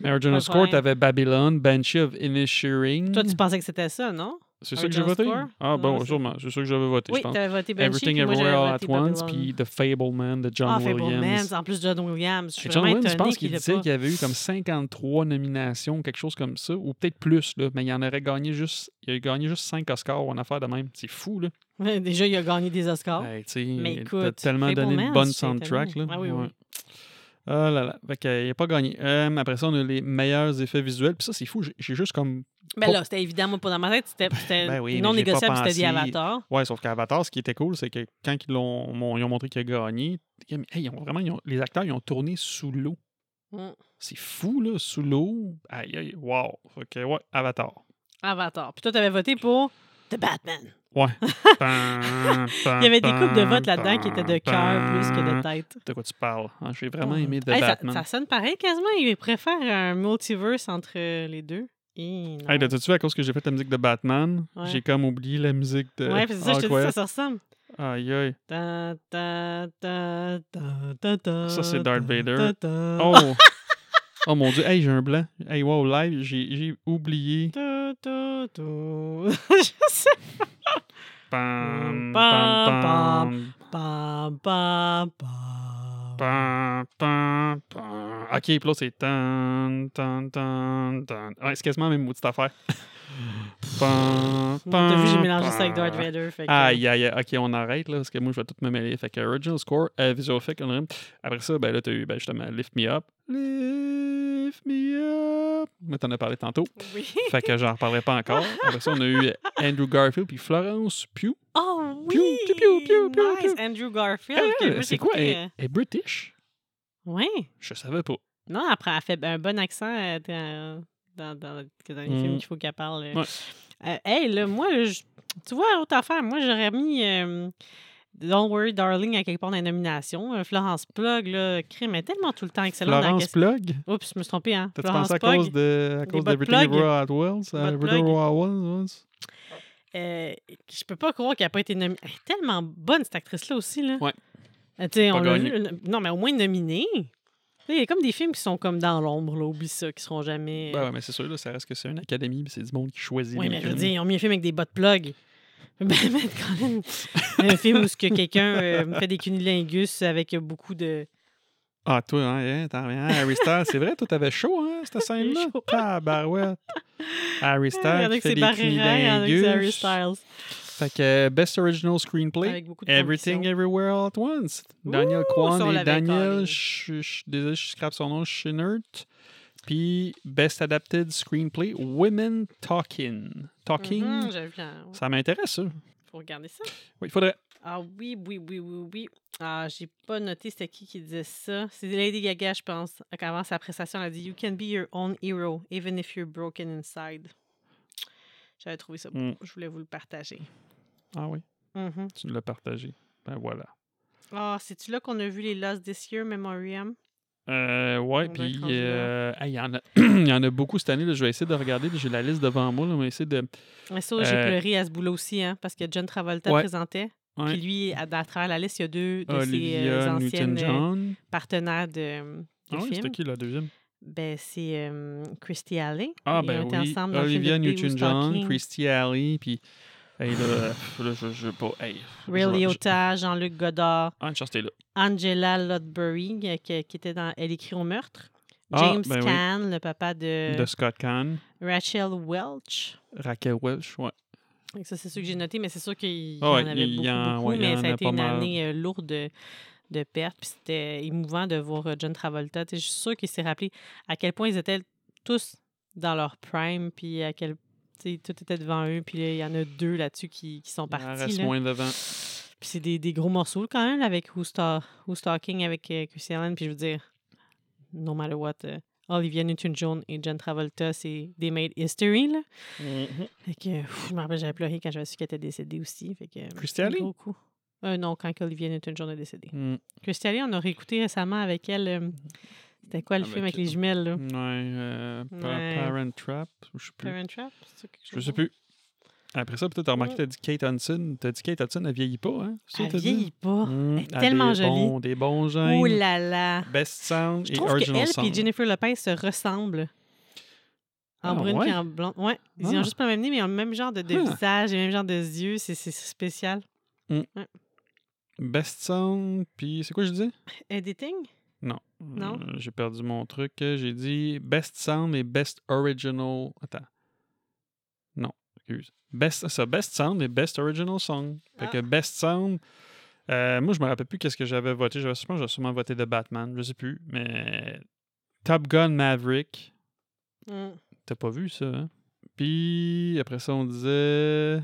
Mais Original de Score, t'avais Babylon, Banshee of Inisherin. Toi, tu pensais que c'était ça, non? C'est ça que j'ai voté? Score? Ah, bon, sûrement. C'est ça que j'avais voté, Oui, je pense. t'avais voté Banshee, Everything Everywhere All at Once, puis The Fableman de John ah, Williams. Fablemans, en plus de John Williams. Je suis John Williams, je pense qu'il disait qu'il y avait eu comme 53 nominations, quelque chose comme ça, ou peut-être plus, là, mais il en aurait gagné juste, il a gagné juste 5 Oscars ou une affaire de même. C'est fou, là. Déjà, il a gagné des Oscars. Hey, Mais écoute, tellement donné Fablemans, une bonne j'étais soundtrack, là. Ah oui, oui. Ouais. Ah là là. Fait qu'il n'a pas gagné. Euh, après ça, on a les meilleurs effets visuels. Puis ça, c'est fou. J'ai- juste comme. Ben Pas- là, c'était évidemment pas dans ma tête. C'était ben oui, mais non négociable, c'était pensé- avatars. Ouais, sauf qu'Avatar, ce qui était cool, c'est que quand ils, l'ont, ils ont montré qu'il a gagné, hey, ils ont vraiment, ils ont- les acteurs, ils ont tourné sous l'eau. Mm. C'est fou, là, sous l'eau. Aïe, aïe, wow. Fait que, ouais, Avatar. Avatar. Puis toi, t'avais voté pour The Batman. Ouais. Il y avait des coupes de pam, votes là-dedans qui étaient de cœur plus que de tête. De quoi tu parles? Ah, J'ai vraiment aimé The Hey, ça, Batman. ça sonne pareil quasiment. Il préfère un multiverse entre les deux. Et. Hey, t'as-tu vu, à cause que j'ai fait la musique de Batman, Ouais. j'ai comme oublié la musique de. Ouais, c'est ça, je te dis, ça, ça ressemble. Aïe, aïe. Ça, c'est Darth Vader. Oh! oh mon dieu, hey, j'ai un blanc. Hey, wow, live, j'ai oublié. Je sais. Pam, Pam, pam, pam. pam. Ok, puis là, c'est tan, tan, tan, tan. Ouais, c'est quasiment la même maudite affaire. T'as vu, j'ai mélangé ça avec. Darth Vader. Fait que... Aïe, aïe, aïe. OK, on arrête, là, parce que moi, je vais tout me mêler. Fait que Original Score, euh, Visual Effect, on Après ça, ben là, t'as eu, ben, justement, Lift Me Up. Lift Me Up. Mais t'en as parlé tantôt. Oui. Fait que j'en reparlerai pas encore. Après ça, on a eu Andrew Garfield puis Florence Pugh. Oh oui! Piou, piou, piou, piou, nice, piou. Andrew Garfield. Elle, c'est quoi? Elle, euh, elle est British? Oui. Je savais pas. Non, après, elle fait un bon accent euh, dans, dans, que dans les Mm. films qu'il faut qu'elle parle. euh. Ouais. Euh, hey, là, moi, je- tu vois, autre affaire, moi, j'aurais mis euh, Don't Worry Darling à quelque part dans les nominations. Florence Plug, là, crime, est tellement tout le temps excellente. Florence Plug? Oups, je me suis trompée, hein. T'as-tu pensé à cause de à cause d'Everything. Everywhere at Once? Euh, je peux pas croire qu'elle n'a pas été nominée. Elle est tellement bonne, cette actrice-là aussi. Là. Ouais. Euh, tu sais, Pas on vu, Non, mais au moins nominée. Il y a comme des films qui sont comme dans l'ombre, là, oublie ça, qui seront jamais. Ben ouais, mais c'est sûr, là, ça reste que c'est une académie, c'est du monde qui choisit oui, mais je veux films. dire, ils ont mis un film avec des bottes plug. Ben, ben, Colin, un film où que quelqu'un euh, fait des cunilingus avec beaucoup de. Ah, toi, hein, hein, t'en reviens. hein, Harry Styles, c'est vrai, toi, t'avais chaud, hein, cette scène-là? chaud. Tabarouette. Harry Styles qui fait c'est des c'est Harry cunilingus. Styles. Fait que euh, Best Original Screenplay, Avec beaucoup de Everything. Everywhere All at Once. Daniel Ouh, Kwan et Daniel, je, désolé, je scrape son nom, Schinert. Puis Best Adapted Screenplay, Women Talking. Talking, vu, hein, ouais. ça m'intéresse, ça. faut regarder ça. Oui, il faudrait. Ah oui, oui, oui, oui, oui. Ah, j'ai pas noté c'était qui qui disait ça. C'est Lady Gaga, je pense. Avant sa prestation, elle a dit You can be your own hero, even if you're broken inside. J'avais trouvé ça beau. Mm. Je voulais vous le partager. Ah oui, Mhm. tu l'as partagé. Ben voilà. Ah, c'est-tu là qu'on a vu les Lost This Year Memoriam? Euh, ouais, puis là. euh, hey, il y, en a- il y en a beaucoup cette année. là. Je vais essayer de regarder. J'ai la liste devant moi. Là. On va essayer de. Mais ça, j'ai Euh, pleuré à ce boulot aussi, hein, parce que John Travolta Ouais. présentait. Puis lui, à, à travers la liste, il y a deux de ses Olivia euh, anciennes partenaires de, de Ah oui, c'était qui la deuxième? Ben, c'est Christy Alley. Ah, Ils ben ont été oui. ensemble Olivia Newton-John. Christy Alley, puis. Hey, là, là, je, je, pas. Hey, Ray Liotta, Jean-Luc Godard, Ah, une chance, t'es là. Angela Lodbury, euh, qui, qui était dans Elle écrit au meurtre. Ah, James ben oui. Caan, le papa de, De Scott Kahn, Rachel Welch. Raquel Welch, ouais. Donc Ça, c'est sûr que j'ai noté, mais c'est sûr qu'il y Ah en avait y beaucoup, en- beaucoup, ouais, mais ça a été une mal. année euh, lourde de, de pertes. Puis c'était émouvant de voir euh, John Travolta. Tu sais, Je suis sûre qu'il s'est rappelé à quel point ils étaient tous dans leur prime, puis à quel tout était devant eux. Puis il y en a deux là-dessus qui, qui sont Il en partis. reste là. moins devant. Puis c'est des, des gros morceaux quand même, avec Who's, Ta- Who's Talking avec euh, Chrissy Allen. Puis je veux dire, no matter what, euh, Olivia Newton-John et John Travolta, c'est des made history. Là. Fait que, pff, je me rappelle, j'avais pleuré quand j'avais su qu'elle était décédée aussi. Fait que, euh, Christy coup. Euh, non, quand Olivia Newton-John est décédée. Mm. Christy Alley, on a réécouté récemment avec elle. C'était quoi le Avec- film avec les jumelles, là? Ouais, euh, Ouais. Parent Trap, je sais plus. Parent Trap? c'est quelque Je chose sais comme plus. Après ça, peut-être t'as remarqué, t'as dit Kate Hudson. T'as dit Kate Hudson, elle vieillit pas, hein? Elle que vieillit pas. Mm, Elle est elle tellement des jolie. Bons, des bons gènes. Oh là là! Best sound Je et original qu'elle song. et Jennifer Lopez se ressemblent. En Ah, brune ouais? et en blonde. Ouais, ils Ah. ont juste pas le même nez, mais ils ont le même genre de, de Ah. visage le même genre de yeux. C'est c'est spécial. Best sound, puis c'est quoi je disais? Editing? Non. Non? Euh, J'ai perdu mon truc. J'ai dit best sound et best original. Attends. Non, excuse. Best, ça, best sound et best original song. Fait Ah. que best sound. euh, moi, je me rappelle plus qu'est-ce que j'avais voté. J'avais, que j'avais sûrement voté de Batman. Je sais plus. Mais Top Gun Maverick. Mm. T'as pas vu ça, hein? Puis après ça, on disait.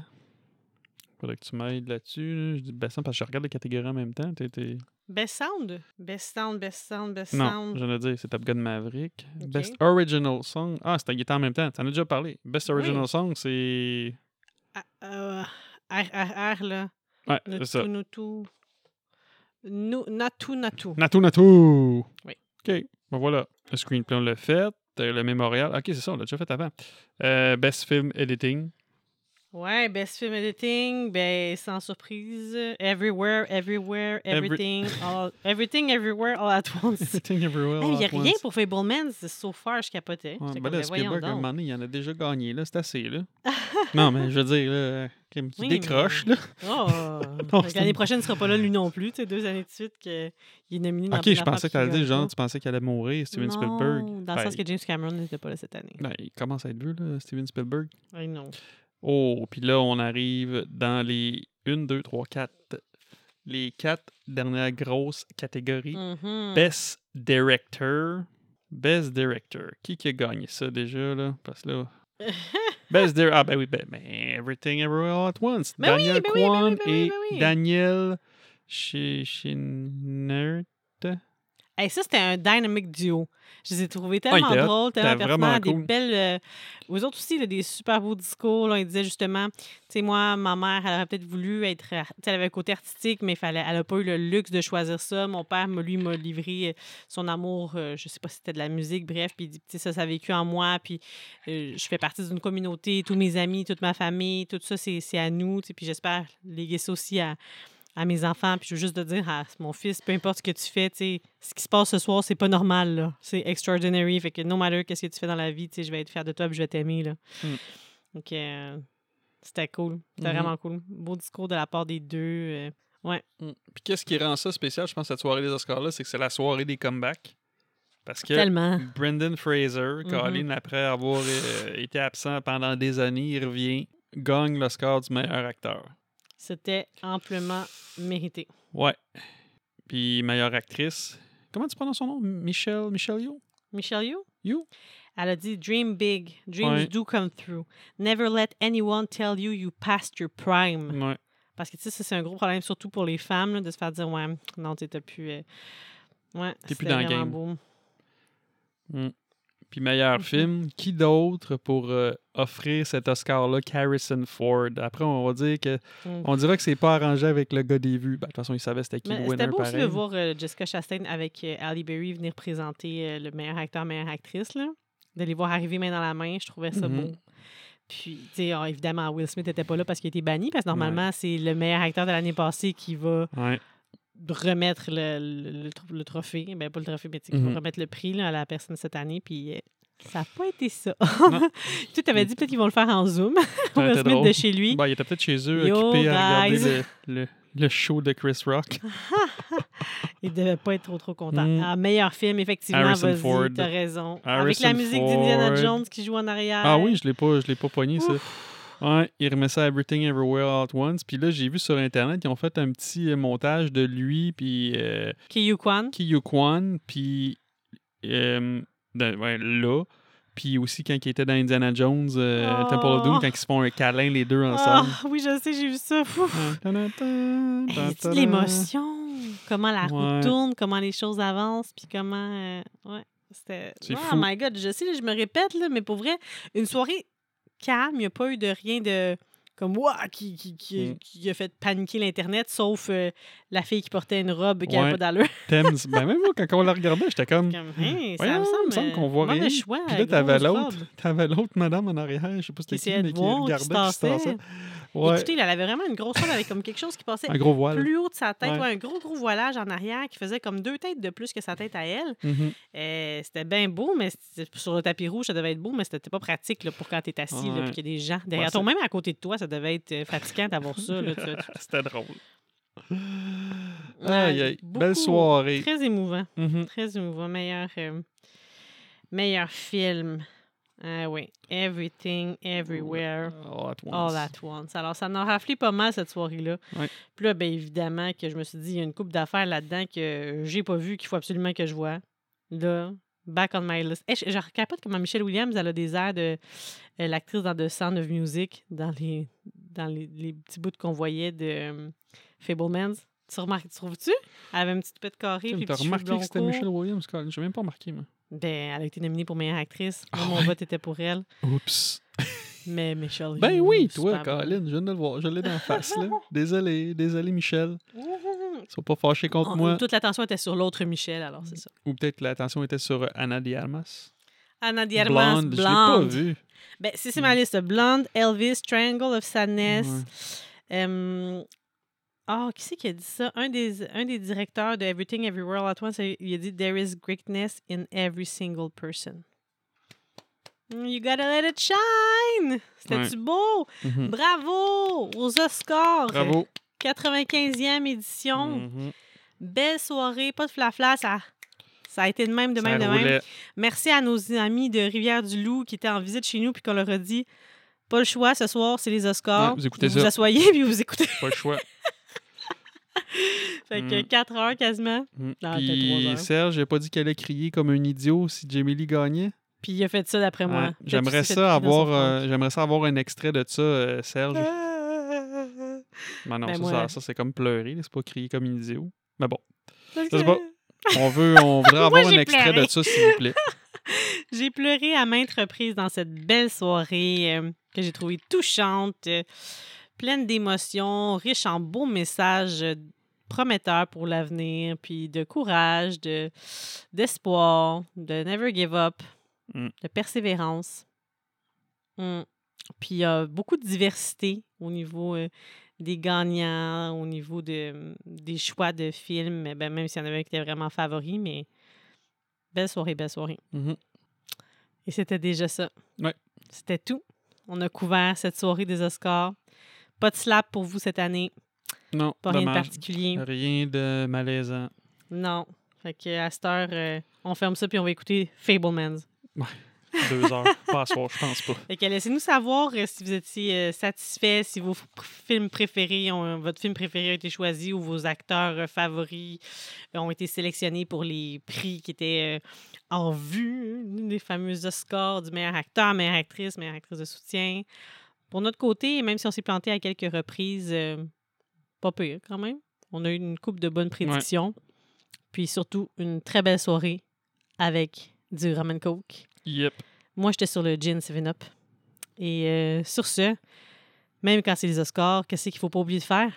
Faudrait que tu m'aides là-dessus. là. Je dis best sound parce que je regarde les catégories en même temps. T'es- t'es- Best sound? Best sound, best sound, best Non, sound. je viens de dire, c'est Top Gun Maverick. Best Original Song. Ah, c'était était en même temps. T'en as déjà parlé. Best Oui. Original Song, c'est. Ah, euh, RRR, là. Ouais, c'est ça. Nutu, Natu, Natu. Natu Natu! Oui. OK. Bon, voilà. Le screenplay, on l'a fait. Euh, Le mémorial. OK, c'est ça, on l'a déjà fait avant. Euh, best Film Editing. Ouais, best film editing, ben sans surprise, Everywhere, Everywhere, Every- Everything, all, Everything, Everywhere, All at Once. Editing Everywhere. Il n'y a rien once. pour Fablemans, so far, je capotais. Ouais, ben là, ben Spielberg, à un donc. moment donné, il en a déjà gagné, là. C'est assez, là. non, mais je veux dire, là, qui Oui, décroche, mais- là. Oh, Non, L'année prochaine ne sera pas là, lui non plus. Tu sais, deux années de suite qu'il est nominé dans OK, je pensais que dire, qu'il genre, tu pensais qu'il allait mourir, Steven. Spielberg. Non, Dans le Ben, sens que James Cameron n'était pas là cette année. ben, il commence à être vieux, là, Steven Spielberg. I know. Oh, puis là, on arrive dans les 1, 2, 3, 4. Les quatre dernières grosses catégories. Mhm. Best Director. Best Director. Qui qui a gagné ça déjà, là? Parce que là. Best Director. Ah, ben oui, ben, ben, Everything Everywhere All at Once. Ben Daniel ben oui, ben Kwan oui, ben oui, et. Daniel Chinert. Hey, ça, c'était un dynamic duo. Je les ai trouvés il tellement drôles, tellement pertinents, des belles... euh, Eux autres aussi, là, des super beaux discours. Là, ils disaient justement, tu sais, moi, ma mère, elle aurait peut-être voulu être... Elle avait un côté artistique, mais il fallait, elle n'a pas eu le luxe de choisir ça. Mon père, lui, m'a livré euh, son amour, euh, je sais pas si c'était de la musique, bref, puis il tu sais, ça, ça a vécu en moi, puis euh, je fais partie d'une communauté, tous mes amis, toute ma famille, tout ça, c'est à nous, puis j'espère léguer ça aussi à, à mes enfants. Puis je veux juste te dire à mon fils, peu importe ce que tu fais, tu sais, ce qui se passe ce soir, c'est pas normal, là. C'est extraordinary. Fait que no matter qu'est-ce que tu fais dans la vie, tu sais, je vais être fier de toi puis je vais t'aimer, là. Mm. Donc, euh, c'était cool. C'était Mhm. vraiment cool. Beau discours de la part des deux. euh, ouais. Mm. Puis qu'est-ce qui rend ça spécial, je pense, cette soirée des Oscars-là, c'est que c'est la soirée des comebacks. Parce que Tellement. Brendan Fraser, Mhm. Colin, après avoir euh, été absent pendant des années, il revient, gagne l'Oscar du meilleur acteur. C'était amplement mérité. Ouais. Puis meilleure actrice. Comment tu prononces son nom? Michelle, Michelle Yeoh? Michelle You? You? Elle a dit Dream big. Dreams Ouais. do come through. Never let anyone tell you you passed your prime. Ouais. Parce que, tu sais, ça, c'est un gros problème, surtout pour les femmes, là, de se faire dire, ouais, non, t'as plus. euh, Ouais, T'es plus dans le game. Mm. Puis meilleur Mhm. film, qui d'autre pour euh, offrir cet Oscar-là Harrison Ford? Après, on va dire que Mm. on dira que c'est pas arrangé avec le gars des vues. Ben, de toute façon, il savait c'était qui le C'était winner beau aussi de voir euh, Jessica Chastain avec euh, Halle Berry venir présenter le meilleur acteur, meilleure actrice. Là. De les voir arriver main dans la main, je trouvais ça Mhm. beau. Puis, tu sais, ah, évidemment, Will Smith n'était pas là parce qu'il était banni, parce que normalement, c'est le meilleur acteur de l'année passée qui va Ouais. Remettre le, le- le tro- le trophée. Ben, pas le trophée, mais tu Mhm. va remettre le prix là, à la personne cette année. Puis, euh, ça n'a pas été ça. Tu avais dit peut-être qu'ils vont le faire en Zoom. Smith drôle. de chez lui. Ben, il était peut-être chez eux, Yo, occupé à regarder le, le- le show de Chris Rock. Il devait pas être trop, trop content. Mm. Ah, meilleur film, effectivement, vas-y, t'as raison. Avec la musique d'Indiana. Jones qui joue en arrière. Ah oui, je l'ai pas, je l'ai pas pogné, ça. Ouais, il remet ça à Everything Everywhere All at Once. Puis là, j'ai vu sur Internet, ils ont fait un petit euh, montage de lui, puis euh, Kiyu Kwan. Ki Kwan, puis euh, ouais, là. Puis aussi quand il était dans Indiana Jones, euh, Oh. Temple of Doom, quand ils se font un câlin les deux Ah ensemble. oui, je sais, j'ai vu ça. Hey, c'est l'émotion. Comment la Ouais. tourne, comment les choses avancent, puis comment. euh, ouais, c'était. Oh fou. my God, je sais, là, je me répète, là, mais pour vrai, une soirée calme, il n'y a pas eu de rien de. Comme, ouah, qui, qui, qui, Mm. qui a fait paniquer l'Internet, sauf euh, la fille qui portait une robe qui n'avait Ouais. pas d'allure. Thames. Ben même moi, quand on la regardait, j'étais comme. Comme, Hein, ça Voyons, me semble, semble qu'on euh, voit rien. choix, Puis là, t'avais l'autre. T'avais l'autre madame en arrière, je sais pas Qui c'était qui, mais de qui regardait qui se tassait. Ouais, Écoutez, elle avait vraiment une grosse robe avec comme quelque chose qui passait un gros voile. plus haut de sa tête, Ouais. ouais, un gros, gros voilage en arrière qui faisait comme deux têtes de plus que sa tête à elle. Mhm. Euh, c'était bien beau, mais sur le tapis rouge, ça devait être beau, mais c'était pas pratique là, pour quand t'es assis, là, Ouais. puis qu'il y a des gens derrière Ouais, toi. Même à côté de toi, ça devait être euh, fatigant d'avoir ça. C'était drôle. Aïe, aïe. Belle soirée. Très émouvant. Mhm. Très émouvant. Meilleur, euh, meilleur film. Ah oui. Everything, Everywhere. All at once. All at once. Alors, ça en a raflé pas mal cette soirée-là. Puis là, bien évidemment, que je me suis dit, il y a une coupe d'affaires là-dedans que j'ai pas vu, qu'il faut absolument que je vois. Là, back on my list. Hey, je, je capote comment Michelle Williams, elle a des airs de euh, l'actrice dans The Sound of Music, dans les, dans les, les petits bouts qu'on voyait de euh, Fablemans. Tu remarques, tu trouves-tu? Elle avait une petite pète carrée. Petits cheveux remarqué que c'était. Michelle Williams, Colin? J'ai même pas remarqué, moi. Ben, elle a été nominée pour meilleure actrice. Ah mon ouais? vote était pour elle. Oups. Mais Michelle Ben oui, toi. Colin, je viens de le voir. Je l'ai dans la face, là. Désolé, désolé, Michel. Sois pas fâché contre Oh, moi. Toute l'attention était sur l'autre Michel, alors c'est ça. Ou peut-être l'attention était sur euh, Anna Diarmas. Anna de Armas, Blonde, je l'ai pas Blonde. vu. Ben, c'est ma liste. Blonde, Elvis, Triangle of Sadness. Ouais. Euh, Ah, qui c'est qui a dit ça? Un des, un des directeurs de Everything Everywhere All at Once, il a dit There is greatness in every single person. Mm, You gotta let it shine! C'était-tu beau? Mhm. Bravo aux Oscars! Bravo. 95e édition. Mhm. Belle soirée, pas de flafla, ça, ça a été de même, de Ça même, de même. Merci à nos amis de Rivière-du-Loup qui étaient en visite chez nous puis qu'on leur a dit pas le choix ce soir, c'est les Oscars. Ouais, vous écoutez vous ça. asseyez puis vous écoutez. Pas le choix. fait que Mm. 4 heures quasiment. Ah, peut-être trois Puis heures. Serge, j'ai pas dit qu'elle allait crier comme un idiot si Jamie Lee gagnait? Puis il a fait ça d'après moi. Ouais. J'aimerais ça avoir euh, j'aimerais ça avoir un extrait de ça, euh, Serge. Mais non, Ben, ça, moi- ça, ça, c'est comme pleurer, c'est pas crier comme un idiot. Mais bon, je sais pas. on veut on voudrait avoir un extrait pleuré. de ça, s'il vous plaît. J'ai pleuré à maintes reprises dans cette belle soirée euh, que j'ai trouvée touchante, euh, pleine d'émotions, riche en beaux messages euh, prometteurs pour l'avenir, puis de courage, de d'espoir, de never give up, Mm. de persévérance. Mm. Puis il y a beaucoup de diversité au niveau des gagnants, au niveau de, des choix de films, ben, même s'il y en avait un qui était vraiment favori, mais belle soirée, belle soirée. Mhm. Et c'était déjà ça. Ouais. C'était tout. On a couvert cette soirée des Oscars. Pas de slap pour vous cette année. Non, Pas rien de particulier. Rien de malaisant. Non. Fait que à cette heure, euh, on ferme ça puis on va écouter Fablemans. Deux heures. pas à soir, je pense pas. Fait que laissez-nous savoir euh, si vous étiez euh, satisfait, si vos films préférés, ont, votre film préféré a été choisi ou vos acteurs euh, favoris euh, ont été sélectionnés pour les prix qui étaient euh, en vue, hein, les fameux Oscars du meilleur acteur, meilleure actrice, meilleure actrice de soutien. Pour notre côté, même si on s'est planté à quelques reprises, euh, pas pire quand même. On a eu une coupe de bonnes prédictions. Puis surtout, une très belle soirée avec du ramen coke. Yep. Moi, j'étais sur le gin 7-up. Et euh, sur ce, même quand c'est les Oscars, qu'est-ce qu'il faut pas oublier de faire?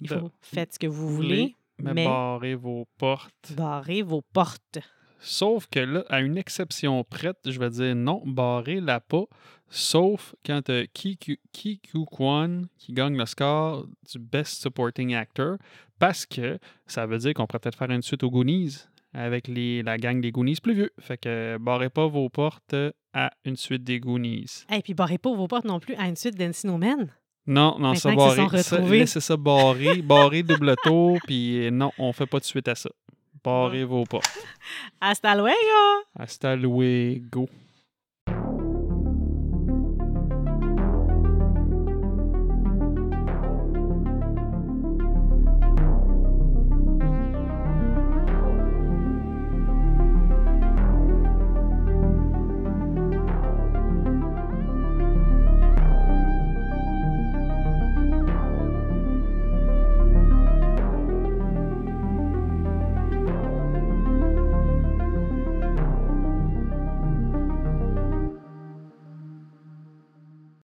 Il faut faites ce que vous voulez, Mais, mais barrez vos portes. barrez vos portes. Sauf que là, à une exception prête, je vais dire non, barrez-la pas. Sauf quand tu Ki Ku- Ki Kyu Kwan qui gagne le score du Best Supporting Actor. Parce que ça veut dire qu'on pourrait peut-être faire une suite aux Goonies avec les, la gang des Goonies plus vieux. Fait que barrez pas vos portes à une suite des Goonies. Et puis barrez pas vos portes non plus à une suite d'Encino Men. Non, non, ça barré. laissez ça barré, barré double tour, puis non, on fait pas de suite à ça. Barrez vos portes. Hasta luego! Hasta luego.